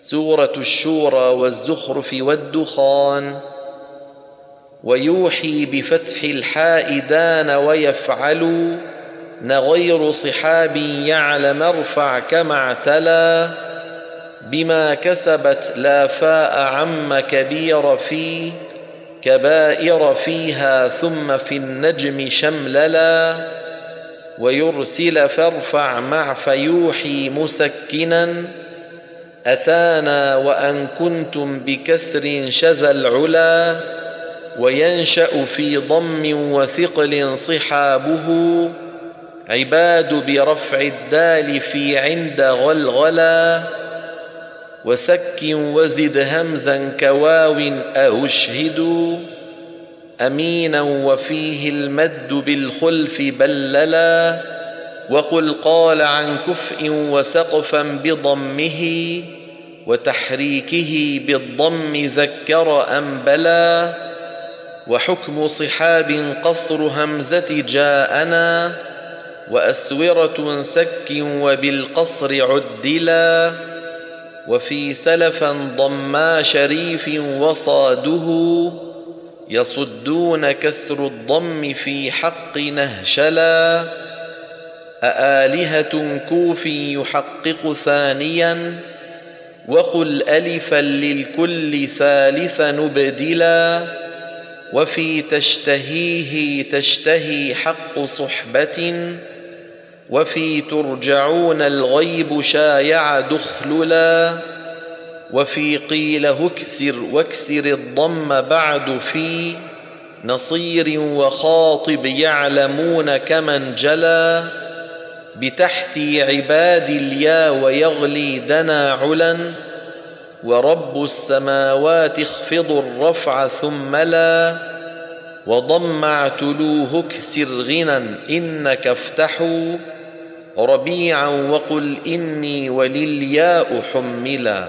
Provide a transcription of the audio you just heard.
سورة الشورى والزخرف والدخان ويوحي بفتح الحاء دان ويفعل نغير صحاب يعلم ارفع كما اعتلى بما كسبت لا فاء عم كبير في كبائر فيها ثم في النجم شمللا ويرسل فارفع مع فيوحي مسكنا أتانا وأن كنتم بكسر شذا العلا وينشأ في ضم وثقل صحابه عباد برفع الدال في عند غلغلا وسك وزد همزا كواو أشهد أمينا وفيه المد بالخلف بللا وقل قال عن كفء وسقفا بضمه وتحريكه بالضم ذكر أنبلا وحكم صحاب قصر همزة جاءنا وأسورة سك وبالقصر عدلا وفي سلفا ضما شريف وصاده يصدون كسر الضم في حق نهشلا أآلهة كوفي يحقق ثانيا وقل ألفا للكل ثالث نبدلا وفي تشتهيه تشتهي حق صحبة وفي ترجعون الغيب شايع دخللا وفي قيل هكسر واكسر الضم بعد في نصير وخاطب يعلمون كمن جلا بتحتي عباد اليا ويغلي دنا علا ورب السماوات اخفض الرفع ثم لا وضم اعتلوه اكسر غنى إنك افتحوا ربيعا وقل إني وللياء حملا.